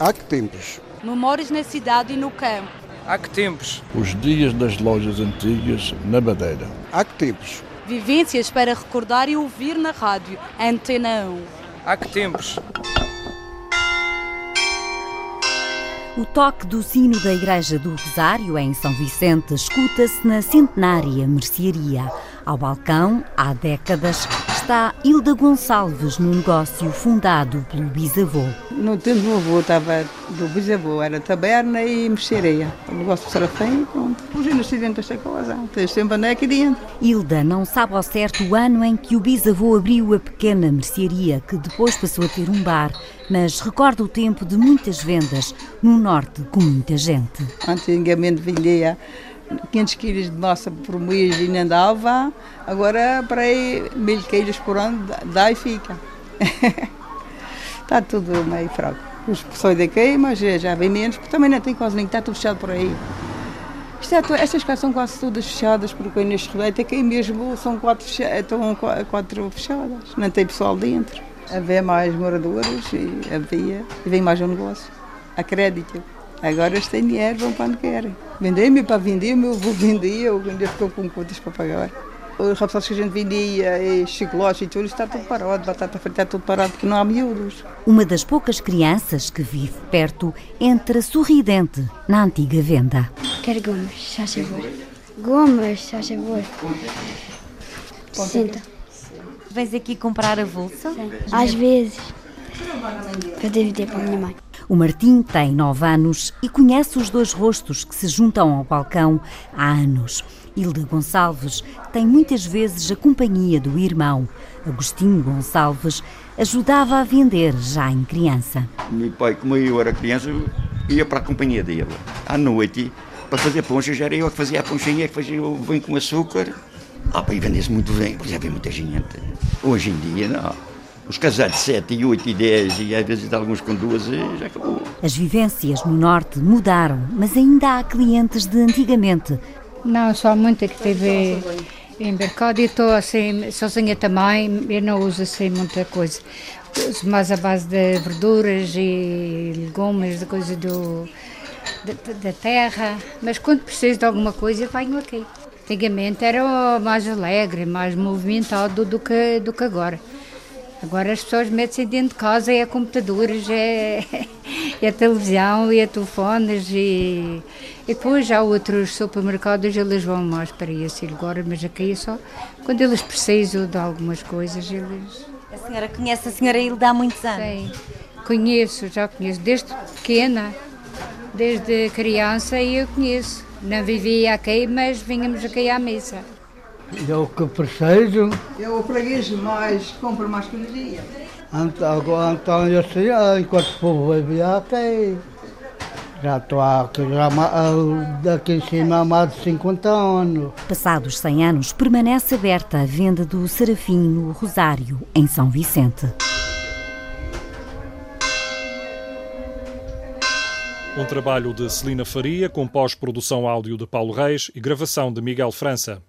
Há que tempos? Memórias na cidade e no campo. Há que tempos? Os dias das lojas antigas na Madeira. Há que tempos? Vivências para recordar e ouvir na rádio. Antena 1. Há que tempos? O toque do sino da Igreja do Rosário, em São Vicente, escuta-se na centenária mercearia. Ao balcão, há décadas, está Hilda Gonçalves no negócio fundado pelo bisavô. No tempo do avô estava do bisavô, era taberna e mercearia. O negócio do Serafim, pronto. Hoje nasci dentro desta tens sempre andei aqui dentro. Hilda não sabe ao certo o ano em que o bisavô abriu a pequena mercearia, que depois passou a ter um bar, mas recorda o tempo de muitas vendas no norte com muita gente. Antigamente vendia 500 quilos de massa por mês e não dava, agora para aí mil quilos por ano dá e fica. está tudo meio fraco. Os pessoas daqui, mas já vem menos, porque também não tem quase nem, está tudo fechado por aí. Isto é, estas casas são quase todas fechadas, porque neste rodeio aqui mesmo são quatro, fechadas, estão quatro fechadas, não tem pessoal dentro. Havia mais moradores e havia, e vem mais um negócio, a crédito. Agora eles têm dinheiro, vão para onde querem. Vendem-me para vender, meu avô vendia, eu ainda ficou com contas para pagar. Os rapazes que a gente vendia, e chocolates e tudo, está tudo parado, batata frita está tudo parado, porque não há miúdos. Uma das poucas crianças que vive perto entra sorridente na antiga venda. Quero gomas, já sabor. Gomas, já sabor. Senta. Vens aqui comprar a bolsa? Às vezes. Eu devo ter para a minha mãe. O Martim tem nove anos e conhece os dois rostos que se juntam ao balcão há anos. Hilda Gonçalves tem muitas vezes a companhia do irmão. Agostinho Gonçalves ajudava a vender já em criança. Meu pai, como eu era criança, ia para a companhia dele. À noite, para fazer ponchas, era eu que fazia a ponchinha, que fazia o vinho com açúcar. Ah, para muito bem, pois havia muita gente. Hoje em dia, não. Os casais de 7 e 8 e 10 e às vezes alguns com duas já acabou. As vivências no Norte mudaram, mas ainda há clientes de antigamente. Não, só muita que teve em mercado e estou assim, sozinha também, eu não uso assim muita coisa. Uso mais a base de verduras e legumes, de coisa do, da, da terra, mas quando preciso de alguma coisa venho aqui. Antigamente era mais alegre, mais movimentado do que, do que agora. Agora as pessoas metem-se dentro de casa, é computadores, é, é televisão, é telefones e, e depois há outros supermercados, eles vão mais para esse agora, mas aqui é só quando eles precisam de algumas coisas, eles... A senhora conhece a senhora Hilda há muitos anos? Sim, conheço, já conheço, desde pequena, desde criança eu conheço. Não vivia aqui, mas vínhamos aqui à missa. É o que preciso. Eu freguês mais, compro mais que dia. Então, então eu sei, enquanto o povo viver aqui. Já estou aqui, já, daqui em cima há mais de 50 anos. Passados 100 anos, permanece aberta a venda do Serafim no Rosário, em São Vicente. Um trabalho de Celina Faria, com pós-produção áudio de Paulo Reis e gravação de Miguel França.